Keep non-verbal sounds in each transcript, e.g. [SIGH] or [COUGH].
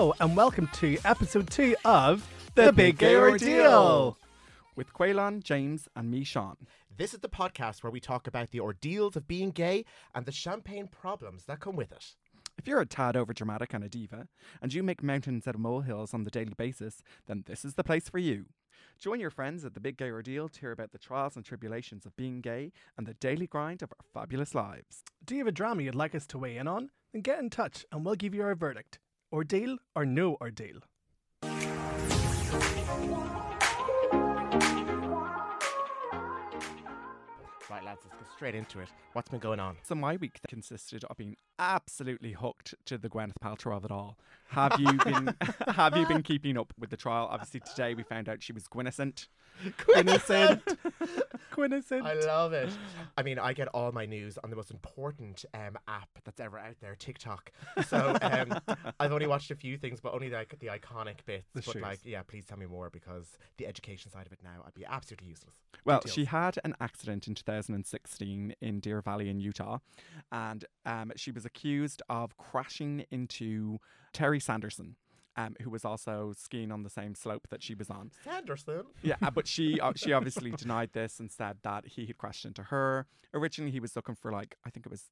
Hello, and welcome to episode two of The, Big Gay Ordeal. with Caolán, James, and me, Sean. This is the podcast where we talk about the ordeals of being gay and the champagne problems that come with it. If you're a tad over dramatic and a diva, and you make mountains out of molehills on the daily basis, then this is the place for you. Join your friends at the Big Gay Ordeal to hear about the trials and tribulations of being gay and the daily grind of our fabulous lives. Do you have a drama you'd like us to weigh in on? Then get in touch and we'll give you our verdict. Ordeal or no ordeal? Straight into it. What's been going on? So my week consisted of being absolutely hooked to the Gwyneth Paltrow of it all. Have you been [LAUGHS] Have you been keeping up with the trial? Obviously, today we found out she was Gwynnocent. Innocent. Quinnicent. [LAUGHS] I love it. I mean, I get all my news on the most important um, app that's ever out there, TikTok. So um, [LAUGHS] I've only watched a few things, but only like the iconic bits. The but shoes. like, yeah, please tell me more because the education side of it now, I'd be absolutely useless. Well, Details. she had an accident in 2016 in Deer Valley in Utah, and um, she was accused of crashing into Terry Sanderson. Um, who was also skiing on the same slope that she was on? Sanderson. Yeah, uh, but she uh, she obviously [LAUGHS] denied this and said that he had crashed into her. Originally, he was looking for like I think it was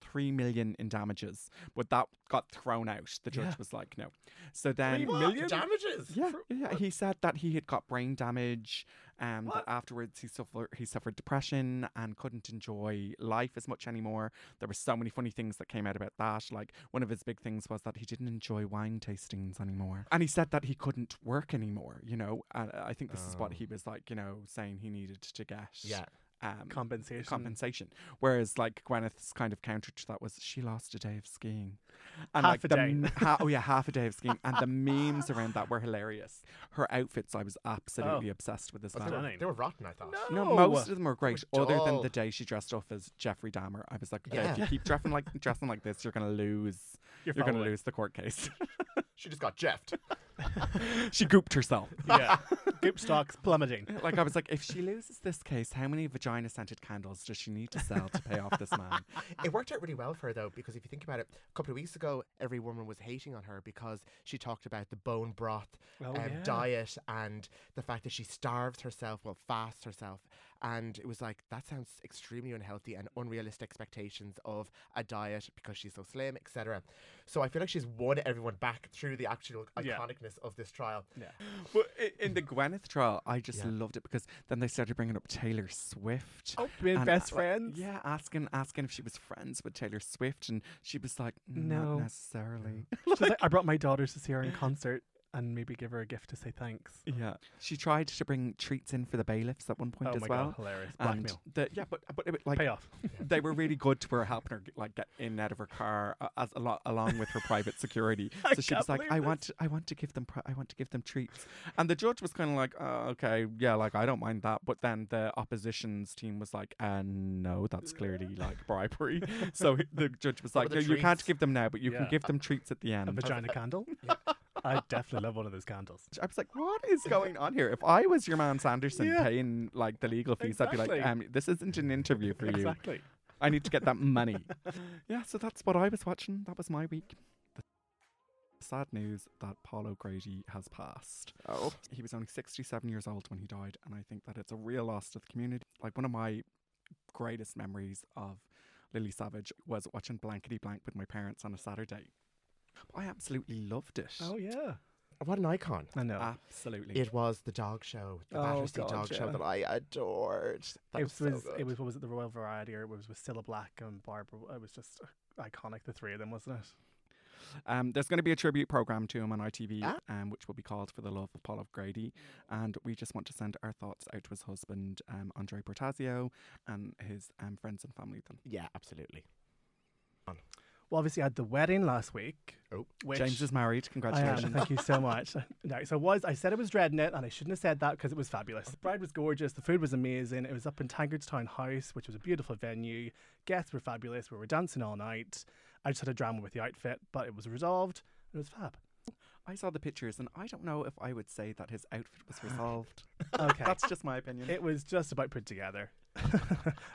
three million in damages, but that got thrown out. The judge Yeah. was like, no. So then, Three What? million? Damages? yeah, yeah, he said that he had got brain damage. Um, that afterwards he suffered he suffered depression and couldn't enjoy life as much anymore. There were so many funny things that came out about that. Like one of his big things was that he didn't enjoy wine tastings anymore, and he said that he couldn't work anymore. You know, and I think this is what Oh. he was like. You know, saying he needed to get Yeah. Um, Compensation. compensation. Whereas like Gwyneth's kind of counter to that was she lost a day of skiing. And Half like a the day. ha- oh yeah, half a day of skiing. And the [LAUGHS] memes around that were hilarious. Her outfits I was absolutely Oh. obsessed with as But well. they, were, Stunning. they were rotten, I thought. No, No. most of them were great. were Other than the day she dressed up as Jeffrey Dahmer, I was like, okay, if you keep dressing like [LAUGHS] dressing like this, you're gonna lose. You're, You're gonna lose the court case. She just got jeffed. [LAUGHS] she gooped herself. Yeah. Goop stocks plummeting. [LAUGHS] Like I was like, if she loses this case, how many vagina scented candles does she need to sell to pay off this man? [LAUGHS] It worked out really well for her though, because if you think about it, a couple of weeks ago, every woman was hating on her because she talked about the bone broth Oh, um, yeah. diet and the fact that she starves herself, well, fasts herself. And it was like, that sounds extremely unhealthy and unrealistic expectations of a diet because she's so slim, etc. So I feel like she's won everyone back through the actual Yeah. iconicness of this trial. Yeah. [GASPS] But in the Gwyneth trial, I just Yeah. loved it because then they started bringing up Taylor Swift. Oh, being and, best like, friends. Yeah, asking asking if she was friends with Taylor Swift, and she was like, No. not necessarily. Mm. She's like, I brought my daughters to see her in concert and maybe give her a gift to say thanks. Yeah, she tried to bring treats in for the bailiffs at one point oh as my well. god, hilarious. Blackmail. the, yeah, but but it, was like Payoff. [LAUGHS] they were really good to her, helping her like get in and out of her car uh, as a lot along with her private security. [LAUGHS] I So she was like, believe "I this. want, to, I want to give them, pri- I want to give them treats." And the judge was kind of like, oh, "Okay, yeah, like I don't mind that." But then the opposition's team was like, uh, "No, that's clearly like bribery." [LAUGHS] so the judge was like, were "No, "You can't give them now, but you Yeah. can give them treats at the end. A vagina candle. Yeah. I definitely love one of those candles. I was like, "What is going on here?" If I was your man Sanderson Yeah. paying like the legal fees, I'd be like, um, "This isn't an interview for you." Exactly. I need to get that money. [LAUGHS] yeah, so that's what I was watching. That was my week. The sad news that Paul O'Grady has passed. Oh. He was only 67 years old when he died, and I think that it's a real loss to the community. Like, one of my greatest memories of Lily Savage was watching Blankety Blank with my parents on a Saturday. I absolutely loved it. Oh yeah. What an icon. I know. Absolutely. It was the dog show, the Oh, Battersea God, dog show yeah. that I adored. That it was, was, so it was what was it the Royal Variety or it was with Cilla Black and Barbara it was just iconic the three of them wasn't it Um, there's going to be a tribute program to him on ITV, Ah. um, which will be called "For the Love of Paul O'Grady," and we just want to send our thoughts out to his husband, um, Andre Portasio, and his um, friends and family. Then Yeah, absolutely. Well obviously I had the wedding last week Oh. which James is married. I am, Congratulations! thank you so much. [LAUGHS] no, so I was I said I was dreading it, and I shouldn't have said that because it was fabulous. The bride was gorgeous, the food was amazing. It was up in Tankardstown House, which was a beautiful venue. Guests were fabulous. We were dancing all night. I just had a drama with the outfit, but it was resolved. It was fab. I saw the pictures, and I don't know if I would say that his outfit was resolved. [LAUGHS] Okay, That's just my opinion. it was just about put together. [LAUGHS]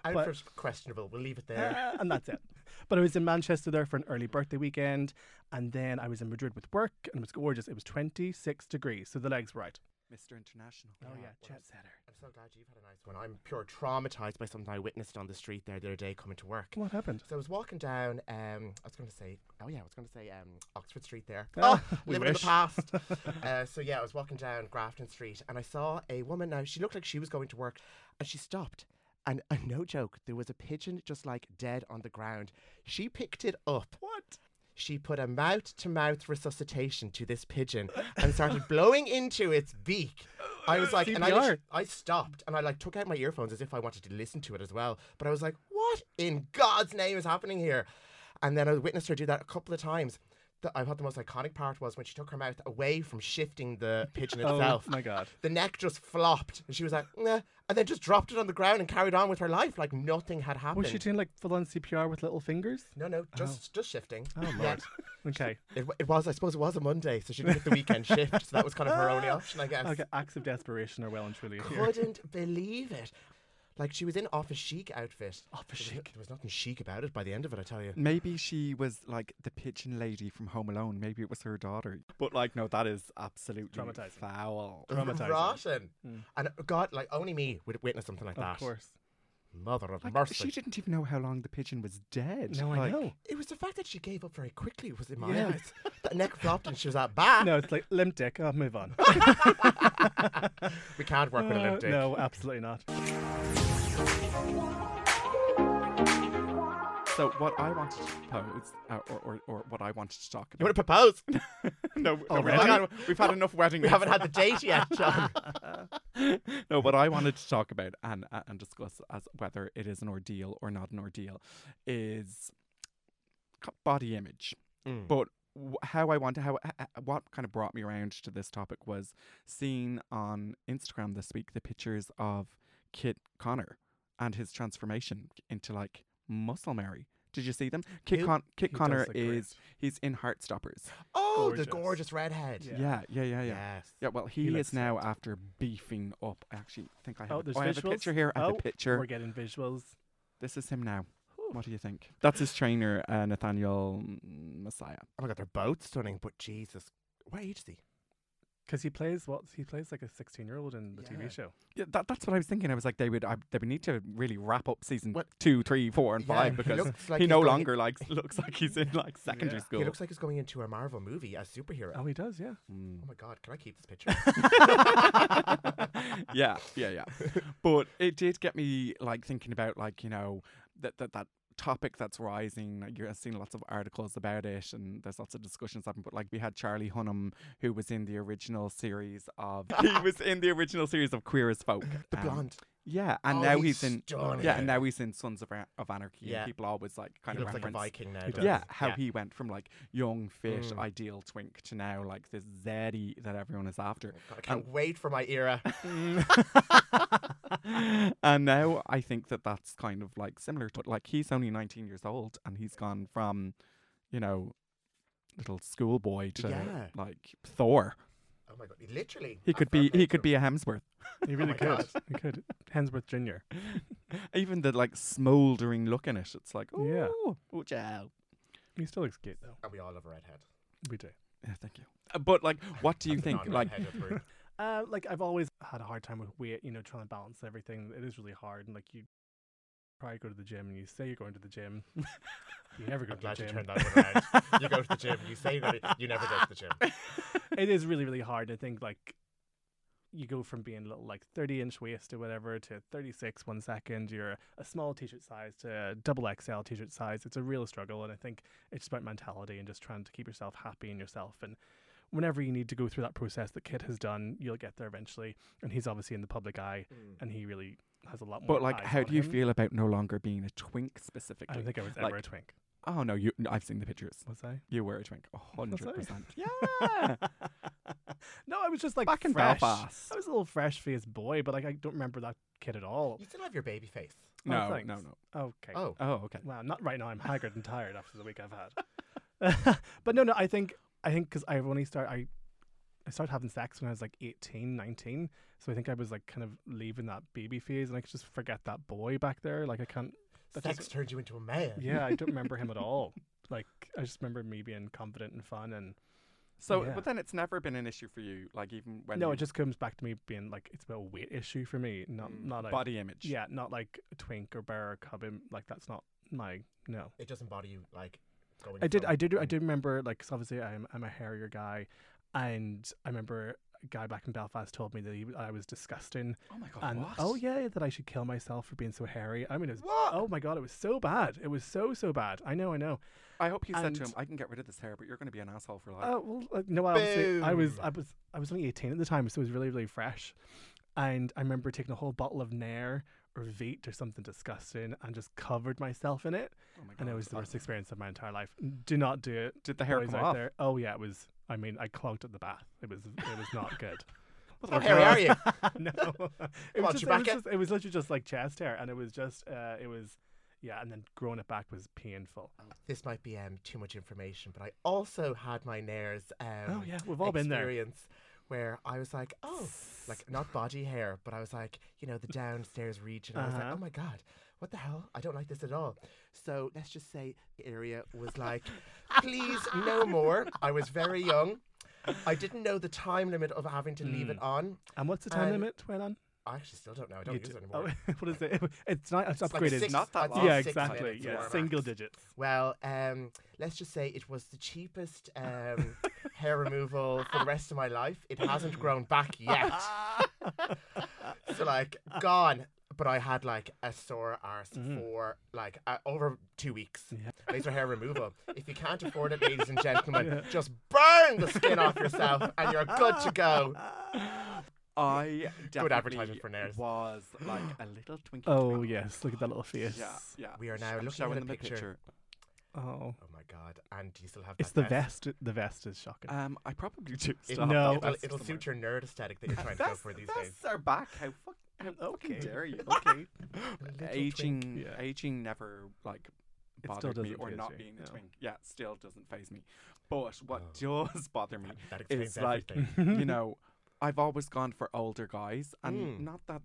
Outfit questionable. We'll leave it there. And that's it. But I was in Manchester there for an early birthday weekend, and then I was in Madrid with work, and it was gorgeous. It was 26 degrees, so the legs were out. Mr. International. Oh yeah, well, jet setter. I'm so glad you've had a nice one. I'm pure traumatized by something I witnessed on the street there the other day coming to work. What happened? So I was walking down. Um, I was going to say, oh yeah, I was going to say um, Oxford Street there. Ah, oh, we living in the past. [LAUGHS] uh, so yeah, I was walking down Grafton Street, and I saw a woman. Now she looked like she was going to work, and she stopped. And uh, [LAUGHS] no joke, there was a pigeon just like dead on the ground. She picked it up. What? She put a mouth to mouth resuscitation to this pigeon and started [LAUGHS] blowing into its beak. I was like, and I, CPR. I stopped and I like took out my earphones as if I wanted to listen to it as well. But I was like, what in God's name is happening here? And then I witnessed her do that a couple of times. The, I thought the most iconic part was when she took her mouth away from shifting the pigeon [LAUGHS] itself. Oh my god. The neck just flopped, and she was like, nah, and then just dropped it on the ground and carried on with her life like nothing had happened. Was she doing like full on CPR with little fingers? no, no, oh. just just shifting. Oh Yeah. lord. [LAUGHS] Okay. It, it was, I suppose, it was a Monday, so she didn't get the weekend shift, so that was kind of her only [LAUGHS] option, I guess. Okay. Acts of desperation are well and truly here. Couldn't believe it. Like she was in office chic outfit. Office There chic. there was nothing chic about it by the end of it, I tell you. Maybe she was like the pigeon lady from Home Alone. Maybe it was her daughter. But like, no, that is absolutely Traumatizing. foul. Traumatizing. [LAUGHS] Rotten. [LAUGHS] Mm. And uh, God, like only me would witness something like Of that. Of course. Mother of Like, mercy. she didn't even know how long the pigeon was dead. No, I know. It was the fact that she gave up very quickly was in my Yeah. eyes. [LAUGHS] That neck flopped and she was at bat. No, it's like limp dick. Oh, move on. We can't work with a Uh, limp dick. No, absolutely not. So what I wanted to propose, uh, or, or, or what I wanted to talk about. You want to propose? [LAUGHS] no, no we've, had, we've had enough wedding. we haven't had the date yet, John. [LAUGHS] no, what I wanted to talk about and uh, and discuss as whether it is an ordeal or not an ordeal is body image. Mm. But w- how I want to, how h- h- what kind of brought me around to this topic was seeing on Instagram this week the pictures of Kit Connor and his transformation into like muscle Mary. Did you see them? Kit, Who? Con- Kit Connor look great. is he's in Heartstoppers. oh, the Gorgeous. gorgeous redhead. Yeah. Yeah, yeah, yeah, yeah. Yes. Yeah, well, he, He is now set. after beefing up. I actually think I have, Oh, a, there's oh, I have a visuals? picture here. I have Oh, a picture. We're getting visuals. This is him now. What do you think? That's his trainer, uh, Nathaniel Messiah. Oh my god, they're both stunning, but Jesus. What age is he? Because he plays what? He plays like a 16 year old in the Yeah. TV show. Yeah, that, that's what I was thinking. I was like, they would, I, they would need to really wrap up season What- two, three, four, and Yeah, five he because looks like he no going- longer like [LAUGHS] looks like he's in like secondary Yeah. school. He looks like he's going into a Marvel movie as a superhero. Oh, he does, yeah. Mm. Oh my god, can I keep this picture? [LAUGHS] yeah, yeah, yeah. But it did get me like thinking about like you know that that that topic that's rising. like, You're seeing lots of articles about it, and there's lots of discussions happening. But like we had Charlie Hunnam, who was in the original series of he [LAUGHS] was in the original series of Queer as Folk. the um, blonde. Yeah, and Oh, now he's he's in stunning. yeah, and now he's in Sons of, Ar- of Anarchy. Yeah. And people always like kind He of looks like a reference. Viking now. He doesn't does. Yeah, how he went from like young, fit, Mm. ideal twink to now like this zaddy that everyone is after. God, I can't wait for my era. [LAUGHS] and now I think that that's kind of like similar to like he's only 19 years old and he's gone from, you know, little schoolboy to Yeah. like Thor. Oh my god, literally. He could fair be play he could be a Hemsworth. He really [LAUGHS] my could. God. He could. Hemsworth Jr. [LAUGHS] Even the like smouldering look in it, it's like oh Yeah. oh ciao. He still looks cute, though. And we all love a redhead. We do. Yeah, thank you. Uh, But like, what do you [LAUGHS] think? Like, non-redhead of the group. Uh, like I've always had a hard time with weight, you know, trying to balance everything. It is really hard, and like you probably go to the gym and you say you're going to the gym, [LAUGHS] you never go I'm to glad the you gym. turned that one around. you go to the gym, you say that you never go to the gym. [LAUGHS] it is really really hard. I think like you go from being a little like 30 inch waist or whatever to 36 one second. You're a small t-shirt size to a double XL t-shirt size. It's a real struggle, and I think it's about mentality and just trying to keep yourself happy in yourself and. Whenever you need to go through that process that Kit has done, you'll get there eventually. And he's obviously in the public eye, mm. and he really has a lot more. but like, eyes how on do you him. feel about no longer being a twink specifically? I don't think I was like- ever a twink. oh no, you. I've seen the pictures. Was I? You were a twink, a [LAUGHS] hundred percent. [LAUGHS] Yeah. no, I was just like Back in fresh. Belfast. I was a little fresh faced boy, but like I don't remember that kid at all. You still have your baby face. No, oh, thanks. no, no. Okay. Oh. Oh, okay. Well, not right now. I'm haggard and tired after the week I've had. [LAUGHS] but no, no. I think I think because I've only started. I I started having sex when I was like 18, 19. So I think I was like kind of leaving that baby phase, and I could just forget that boy back there. Like I can't. that Sex just- turned you into a man. yeah, I don't remember him at [LAUGHS] all. Like I just remember me being confident and fun, and So, Yeah. but then it's never been an issue for you, like even when no, you, it just comes back to me being like it's about a weight issue for me, not Mm, not like body image. yeah, not like a twink or bear or cub. Like that's not my no. It doesn't bother you like going. I did, I did, I one- did remember like 'cause obviously I'm I'm a hairier guy, and I remember a guy back in Belfast told me that he, I was disgusting, Oh my god. and what? oh yeah, that I should kill myself for being so hairy. I mean, it was What? oh my god, it was so bad. It was so so bad. I know, I know. I hope you said to him, "I can get rid of this hair, but you're going to be an asshole for life." Oh well, like, no, obviously I was I was I was only eighteen at the time, so it was really really fresh, and I remember taking a whole bottle of Nair or Veet or something disgusting and just covered myself in it, oh my god. and it was the Uh, worst experience of my entire life. Do not do it. Did the hair come off? there. Oh yeah, it was. I mean, I clogged at the bath. It was it was not good. [LAUGHS] How hairy are you? [LAUGHS] no, [LAUGHS] it was, just, it, was just, it was literally just like chest hair, and it was just uh, it was yeah, and then growing it back was painful. This might be um too much information, but I also had my Nair's um oh yeah, we've all been there. experience where I was like, oh, like not [SIGHS] body hair, but I was like, you know, the downstairs region. I was like, Uh-huh. oh my god, what the hell? I don't like this at all. So let's just say the area was [LAUGHS] like, please no more. I was very young. I didn't know the time limit of having to leave it Mm. on. And what's the time And- limit went on? I actually still don't know. I don't You use do- it [LAUGHS] anymore. Oh, [LAUGHS] what is it? It's not. It's It's like upgraded. six- Not that I'd say long. yeah, six exactly. minutes Yeah, or single digits. Well, um, let's just say it was the cheapest um, hair removal for the rest of my life. It hasn't grown back yet. so like gone. But I had like a sore arse Mhm. for like uh, over two weeks. Yeah. [LAUGHS] Laser hair removal. If you can't afford it, ladies and gentlemen, [LAUGHS] Yeah. just burn the skin off yourself and you're good to go. I definitely advertisement for Nairs. was like a little twinkie. Oh twink. yes, look at that little face. Yeah, yeah. We are now I'm looking showing at a them picture. Oh, Oh my god! And do you still have it's the vest. The vest is shocking. Um, I probably do. It, no, it'll, it'll suit your nerd aesthetic that you're trying to go for these that's days. our back. How, fuck, how fucking [LAUGHS] Okay. dare you? okay. [LAUGHS] aging. Yeah. aging never like It still bothered me, doesn't or faze not you, being a no. twink. Yeah, it still doesn't phase me. But what Oh. does [LAUGHS] bother me That explains is like everything. you know, I've always gone for older guys, and Mm. not that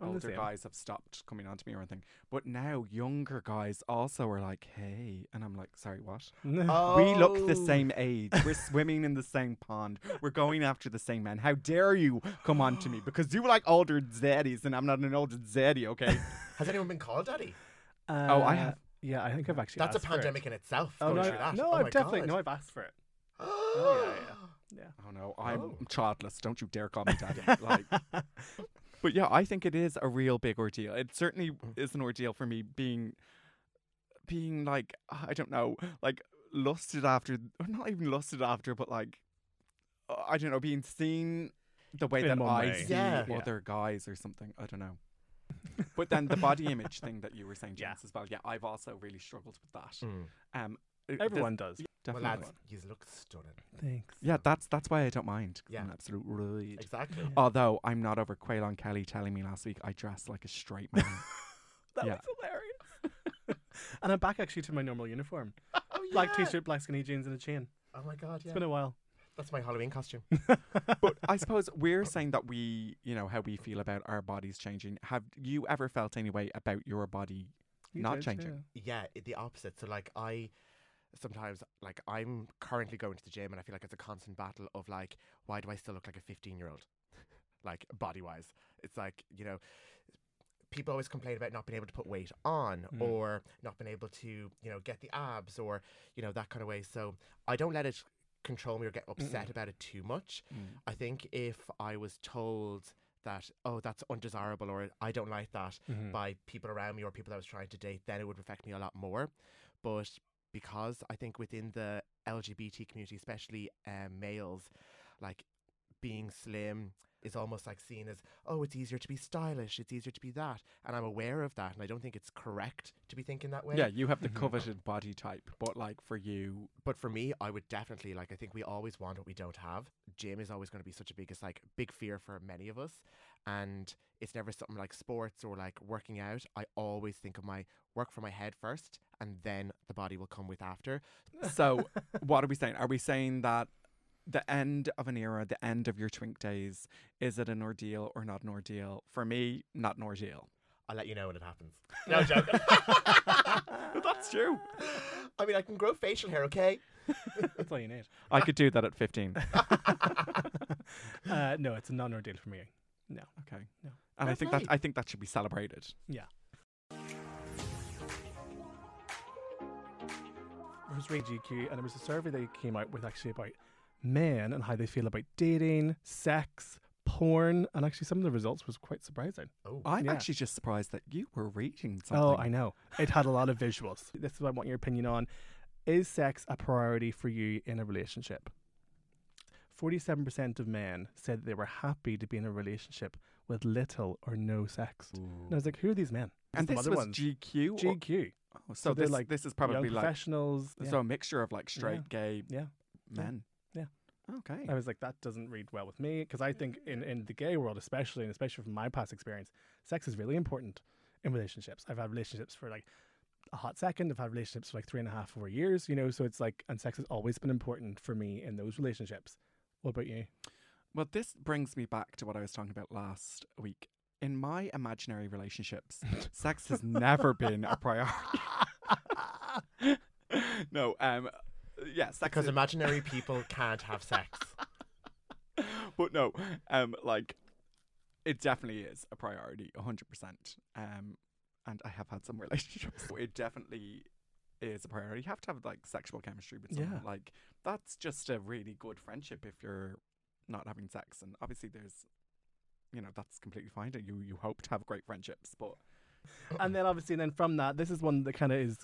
I'm older guys have stopped coming on to me or anything, but now younger guys also are like, "Hey," and I'm like, "Sorry, what?" Oh. [LAUGHS] We look the same age. We're swimming in the same pond. We're going after the same men. How dare you come on to me [GASPS] because you like older zaddies and I'm not an older zaddy, okay? [LAUGHS] Has anyone been called daddy? Oh, I Uh, have. Yeah, I think I've actually. That's a asked for it. pandemic in itself. Oh going no, through that. no, oh I've definitely God. no, I've asked for it. [GASPS] Oh yeah, Yeah. Oh no, I'm Oh. childless. Don't you dare call me daddy. [LAUGHS] like, but yeah, I think it is a real big ordeal. It certainly Mm. is an ordeal for me being, being like I don't know, like lusted after, or not even lusted after, but like uh, I don't know, being seen the way In that I way. see Yeah. Other guys or something. I don't know. but then the body image thing that you were saying, [LAUGHS] Yeah. As well. Yeah, I've also really struggled with that. Mm. Um, uh, Everyone does. Well, lads, you look stunning. Thanks. yeah, that's that's why I don't mind. 'cause Yeah. I'm an absolute rude. Exactly. Yeah. Although I'm not over Caolán Kelly telling me last week I dress like a straight man. [LAUGHS] That Yeah. was hilarious. [LAUGHS] and I'm back actually to my normal uniform. Oh, Black t-shirt, black skinny jeans, and a chain. Oh my god, it's been a while. That's my Halloween costume. [LAUGHS] but I suppose we're saying that we, you know, how we feel about our bodies changing. Have you ever felt any way about your body? You Not did, changing. Yeah, i- the opposite. So like I sometimes like I'm currently going to the gym and I feel like it's a constant battle of like why do I still look like a 15 year old? [LAUGHS] like body wise. It's like, you know, people always complain about not being able to put weight on Mm. or not being able to, you know, get the abs or, you know, that kind of way. So I don't let it control me or get upset Mm-mm. about it too much. Mm. I think if I was told that, oh, that's undesirable or I don't like that, Mhm. by people around me or people I was trying to date, then it would affect me a lot more. But because I think within the LGBT community, especially um, males, like being slim is almost like seen as, oh, it's easier to be stylish, it's easier to be that. And I'm aware of that. And I don't think it's correct to be thinking that way. Yeah, you have the [LAUGHS] coveted body type, but like for you, But for me, I would definitely like. I think we always want what we don't have. Gym is always going to be such a big, it's like big fear for many of us, and it's never something like sports or like working out. I always think of my work for my head first, and then the body will come with after. So, [LAUGHS] what are we saying? Are we saying that the end of an era, the end of your twink days, is it an ordeal or not an ordeal? For me, not an ordeal. I'll let you know when it happens. [LAUGHS] No joke. That's true. I mean, I can grow facial hair, okay? [LAUGHS] That's all you need. I could do that at 15. Uh, no, it's a non-ordeal for me. No. Okay. No. And I think play. that I think that should be celebrated. Yeah. I was reading GQ, and there was a survey they came out with actually about men and how they feel about dating, sex, porn, and actually some of the results was quite surprising. Oh, I'm Yeah. actually just surprised that you were reading oh, something. Oh, I know. It had a lot of visuals. This is what I want your opinion on. Is sex a priority for you in a relationship? 47% of men said they were happy to be in a relationship with little or no sex. And I was like, who are these men? And this other was ones. GQ. or- GQ. oh, so so this like this is probably like professionals. so a mixture of like straight, gay Yeah. Yeah. men. Yeah. Okay. I was like, that doesn't read well with me because I think in, in the gay world, especially, and especially from my past experience, sex is really important in relationships. I've had relationships for like a hot second. I've had relationships for like three and a half, four years, you know, so it's like, and sex has always been important for me in those relationships. What about you? Well, this brings me back to what I was talking about last week. In my imaginary relationships, sex has never been a priority. [LAUGHS] no, um, yeah, sex because is- imaginary people can't have sex. [LAUGHS] but no, um, like it definitely is a priority, hundred percent. Um, and I have had some relationships. where [LAUGHS] It definitely is a priority. You have to have like sexual chemistry with someone. Yeah. Like that's just a really good friendship if you're not having sex. And obviously, there's, you know, that's completely fine. You you hope to have great friendships, but [COUGHS] and then obviously, and then from that, this is one that kind of is,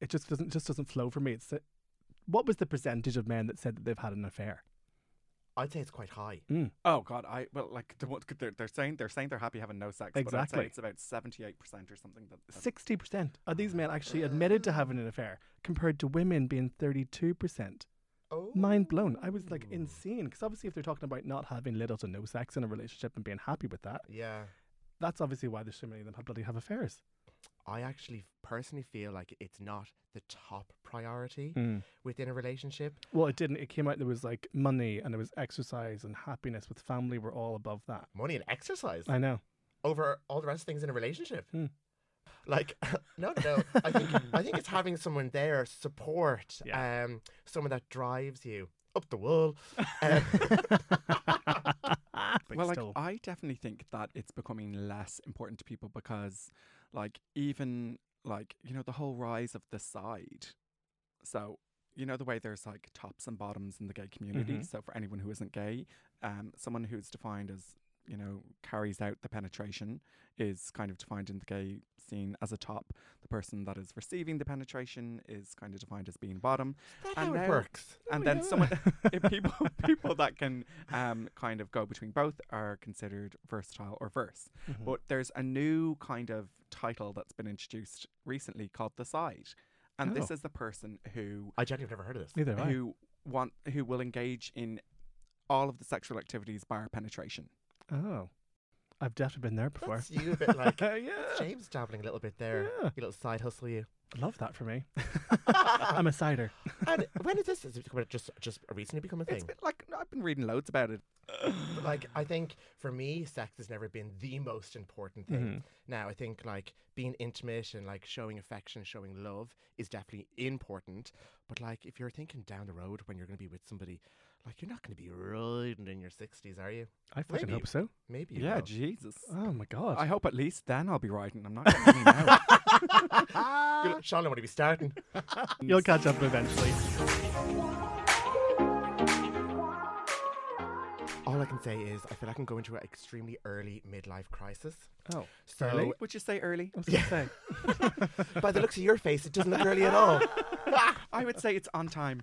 it just doesn't, just doesn't flow for me. It's, what was the percentage of men that said that they've had an affair? I'd say it's quite high. Mm. oh god, I well like they're they're saying they're saying they're happy having no sex. But I'd Exactly. say it's about seventy eight percent or something. That, that Sixty percent of these ah. men actually admitted to having an affair, compared to women being thirty-two percent. Oh, Mind blown! I was like oh. insane because obviously, if they're talking about not having little to no sex in a relationship and being happy with that, Yeah, that's obviously why there's so many of them have bloody have affairs. I actually personally feel like it's not the top priority Mm. within a relationship. Well, it didn't. It came out there was like money and there was exercise and happiness with family were all above that. Money and exercise I know. over all the rest of things in a relationship. Hmm. Like, [LAUGHS] no, no. I think I think it's having someone there, support, Yeah. um, someone that drives you up the wall. Um, [LAUGHS] [LAUGHS] But well, like I definitely think that it's becoming less important to people because, like, even like you know the whole rise of the side. So you know the way there's like tops and bottoms in the gay community. Mhm. So for anyone who isn't gay, um, someone who's defined as you know carries out the penetration is kind of defined in the gay scene as a top. The person that is receiving the penetration is kind of defined as being bottom that's And how it works. and Oh, then yeah. someone [LAUGHS] if people people that can um kind of go between both are considered versatile or verse. Mhm. But there's a new kind of title that's been introduced recently called the side. And this Oh. is the person who I genuinely have never heard of this. neither have I. who want who will engage in all of the sexual activities bar penetration. Oh, I've definitely been there before. That's you a bit like [LAUGHS] yeah, James dabbling a little bit there. Yeah. You little side hustle, you. I love that for me. [LAUGHS] I'm a cider. and when is this? Is it become just just recently become a It's thing? been like I've been reading loads about it. But, like I think for me, sex has never been the most important thing. Mhm. Now I think like being intimate and like showing affection, showing love is definitely important. But like if you're thinking down the road when you're going to be with somebody, like you're not going to be riding in your sixties, are you? I fucking Maybe. hope so. Maybe. You yeah, will. Jesus. Oh my god. I hope at least then I'll be riding. I'm not getting any now. [LAUGHS] [LAUGHS] You'll- Sean, I want to be starting. You'll catch up eventually. [LAUGHS] I can say is I feel like I'm going through an extremely early midlife crisis. Oh, So Early? Would you say early? [LAUGHS] Say. [LAUGHS] by the looks of your face, it doesn't look early at all. [LAUGHS] I would say it's on time.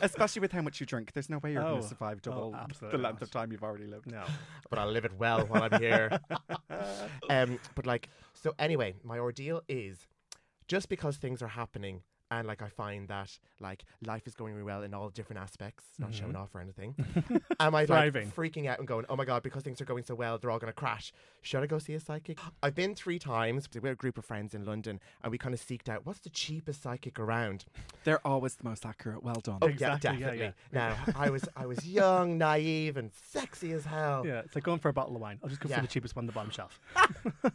Especially with how much you drink. There's no way you're going Oh, to survive oh, double the length of time you've already lived. No. but I'll live it well while I'm here. um, but like, so anyway, my ordeal is just because things are happening and like I find that like life is going really well in all different aspects, not showing mm-hmm. off or anything. [LAUGHS] Am I like freaking out and going, oh my god, because things are going so well, they're all going to crash? Should I go see a psychic? I've been three times. We're a group of friends in London, and we kind of seeked out what's the cheapest psychic around. They're always the most accurate. Well done. Oh Exactly, yeah, yeah, definitely. yeah. [LAUGHS] Now I was I was young, naive, and sexy as hell. Yeah, it's like going for a bottle of wine. I'll just go Yeah. for the cheapest one on the bottom shelf. [LAUGHS]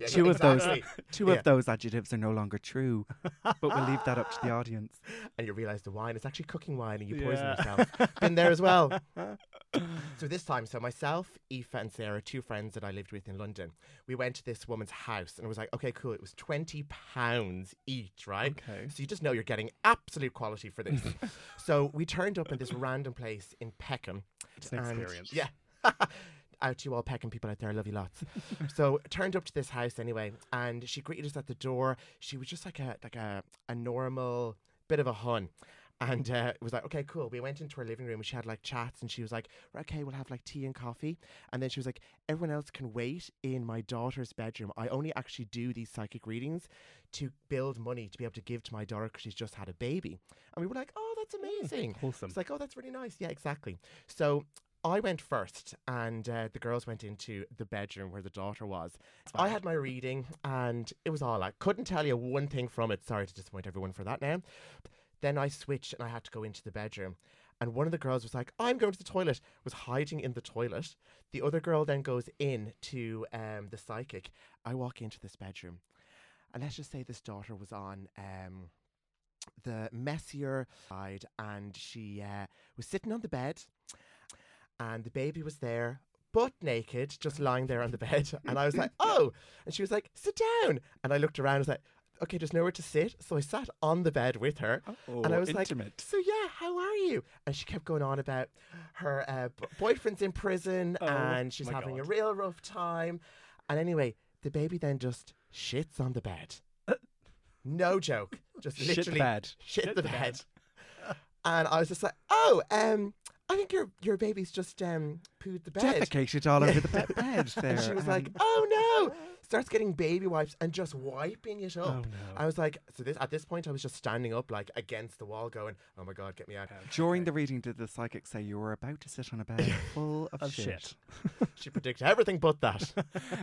Yeah, Two no, of those- Two Yeah. of those adjectives are no longer true, but we'll leave that up to the audience. [LAUGHS] and you realise the wine is actually cooking wine, and you poison Yeah. yourself. Been there as well. [LAUGHS] so this time, so myself, Aoife, and Sarah, two friends that I lived with in London, we went to this woman's house, and it was like, okay, cool. It was twenty pounds each, right? Okay. So you just know you're getting absolute quality for this. [LAUGHS] so we turned up in this random place in Peckham. It's an experience. Yeah. Out to you all Peckham people out there, I love you lots. [LAUGHS] so turned up to this house anyway, and she greeted us at the door. She was just like a like a, a normal bit of a hun. And uh, it was like, okay, cool. We went into her living room and she had like chats and she was like, okay, we'll have like tea and coffee. And then she was like, everyone else can wait in my daughter's bedroom. I only actually do these psychic readings to build money to be able to give to my daughter because she's just had a baby. And we were like, oh, that's amazing. Wholesome. It's like, oh, that's really nice. Yeah, exactly. So I went first, and uh, the girls went into the bedroom where the daughter was. I had my reading, and it was all I couldn't tell you one thing from it. Sorry to disappoint everyone for that now. Then I switched, and I had to go into the bedroom. And one of the girls was like, I'm going to the toilet, was hiding in the toilet. The other girl then goes in to um, the psychic. I walk into this bedroom, and let's just say this daughter was on um, the messier side, and she uh, was sitting on the bed, and the baby was there. Butt naked, just lying there on the bed. [LAUGHS] And I was like, oh. And she was like, sit down. And I looked around and was like, okay, there's nowhere to sit. So I sat on the bed with her. Oh, and I was intimate. like, so yeah, how are you? And she kept going on about her uh, b- boyfriend's in prison Oh, and she's having a real rough time. And anyway, the baby then just shits on the bed. [LAUGHS] no joke. Just literally Shit the bed. shit, Shit the the bed. bed. and I was just like, oh, um, I think your your baby's just um pooed the bed. Defecated all over the be- [LAUGHS] bed there. And she was like, um, oh no. Starts getting baby wipes and just wiping it up. Oh no. I was like, so this at this point, I was just standing up like against the wall, going, "Oh my god, get me out!" During the reading, did the psychic say you were about to sit on a bed [LAUGHS] full of, Of shit? shit. [LAUGHS] She predicted everything but that.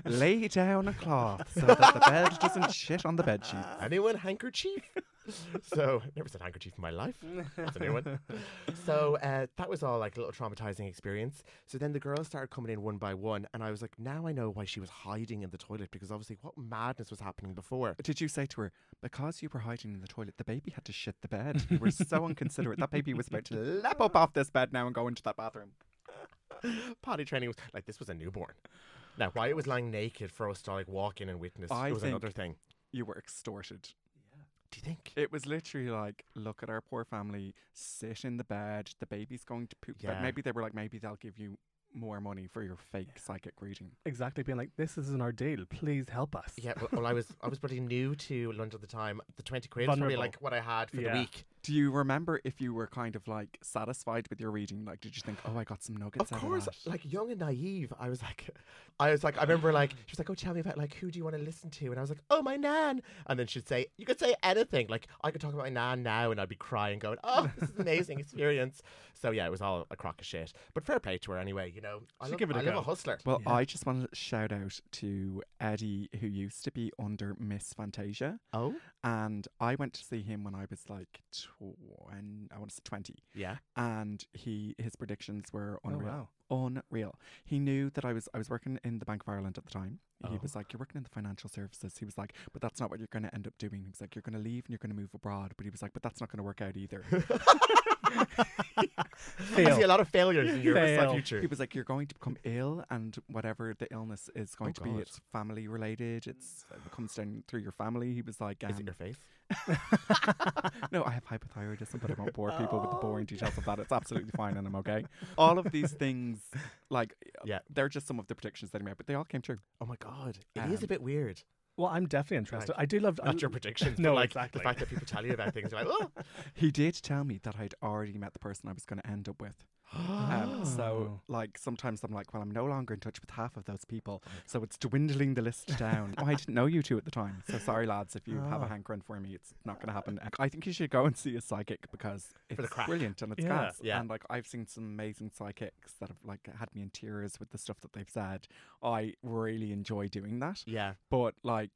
Lay down a cloth so that the bed doesn't shit on the bed sheet. Anyone handkerchief? [LAUGHS] so never said handkerchief in my life. That's a new one. [LAUGHS] So uh, that was all like a little traumatizing experience. So then the girls started coming in one by one, and I was like, now I know why she was hiding in the toilet because obviously what madness was happening before. Did you say to her, because you were hiding in the toilet, the baby had to shit the bed? You were so inconsiderate. That baby was about to lap up off this bed now and go into that bathroom. [LAUGHS] Potty training was like this was a newborn. Now why it was lying naked for us to like walk in and witness I was another thing. You were extorted. Do you think? It was literally like, look at our poor family, sit in the bed, the baby's going to poop. But Yeah. maybe they were like, maybe they'll give you more money for your fake psychic reading. Exactly, being like, this is an ordeal. Please help us. Yeah, well, well, I was I was pretty new to London at the time. The twenty quid was probably like what I had for Yeah. the week. Do you remember if you were kind of like satisfied with your reading? Like, did you think, oh, I got some nuggets Of out course, of that? like young and naive, I was like, [LAUGHS] I was like, I remember like she was like, oh, tell me about like who do you want to listen to, and I was like, oh, my nan, and then she'd say, you could say anything, like I could talk about my nan now, and I'd be crying, going, oh, this is an amazing experience. So yeah, it was all a crock of shit, but fair play to her anyway. You know, I love, give it a I love a hustler. Well, Yeah. I just want to shout out to Eddie, who used to be under Miss Fantasia. Oh, And I went to see him when I was like, twen- I want to say 20. yeah, And he his predictions were Oh, unreal. wow. Unreal. He knew that I was I was working in the Bank of Ireland at the time. He Oh. was like, You're working in the financial services. He was like, But that's not what you're gonna end up doing. He was like, You're gonna leave and you're gonna move abroad. But he was like, But that's not gonna work out either. [LAUGHS] I see a lot of failures in your Fail. future. He was like, "You're going to become ill, and whatever the illness is going Oh, to be, it's family related. It's it comes down through your family." He was like, Is um, it your face? [LAUGHS] "No, I have hypothyroidism, but I won't bore people with the boring details of that. It's absolutely fine, and I'm okay." [LAUGHS] All of these things, like, [LAUGHS] Yeah. they're just some of the predictions that he made, but they all came true. Oh my god, it is a Um, bit weird. Well, I'm definitely interested. I do love. Not your predictions, [LAUGHS] No, like exactly. the fact that people tell you about things. You're like, oh, [LAUGHS] He did tell me that I'd already met the person I was going to end up with. Um, so, [GASPS] like, sometimes I'm like, well, I'm no longer in touch with half of those people. So it's dwindling the list down. oh, I didn't know you two at the time. So sorry, lads, if you have a Oh. hankering for me, it's not going to happen. I think you should go and see a psychic because it's brilliant and it's Yeah. gas. Yeah. And, like, I've seen some amazing psychics that have, like, had me in tears with the stuff that they've said. I really enjoy doing that yeah, but like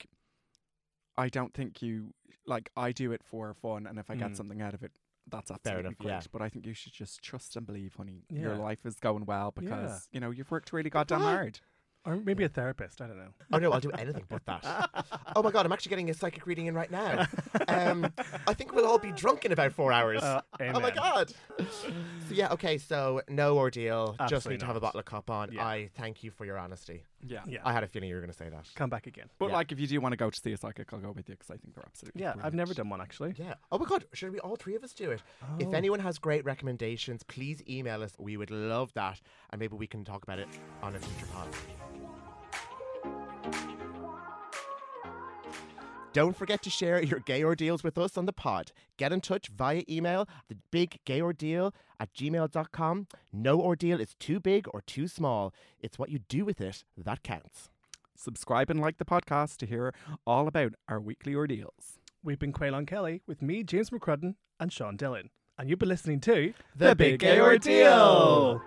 I don't think you like I do it for fun and if I get Mm. something out of it that's Fair absolutely enough, great. yeah. But I think you should just trust and believe, honey. Your Yeah. life is going well because, Yeah. you know, you've worked really goddamn What? hard. or maybe a therapist. I don't know. Oh no, I'll do anything but that. [LAUGHS] oh my god, I'm actually getting a psychic reading in right now. Um, I think we'll all be drunk in about four hours. Uh, [LAUGHS] oh my amen. god. so yeah, okay, so no ordeal. Just Absolutely need to have a not. bottle of cup on. Yeah. I thank you for your honesty. Yeah. Yeah. I had a feeling you were going to say that. Come back again. But Yeah. like if you do want to go to see a psychic, I'll go with you because I think they're absolutely Yeah, I've brilliant. never done one actually. Yeah. Oh my god, should we all three of us do it? If Oh. anyone has great recommendations, please email us. We would love that, and maybe we can talk about it on a future pod. Don't forget to share your gay ordeals with us on the pod. Get in touch via email, the big gay ordeal at gmail.com. No ordeal is too big or too small. It's what you do with it that counts. Subscribe and like the podcast to hear all about our weekly ordeals. We've been Caolán Kelly with me, James McCrudden, and Sean Dillon. And you've been listening to The Big Gay Ordeal.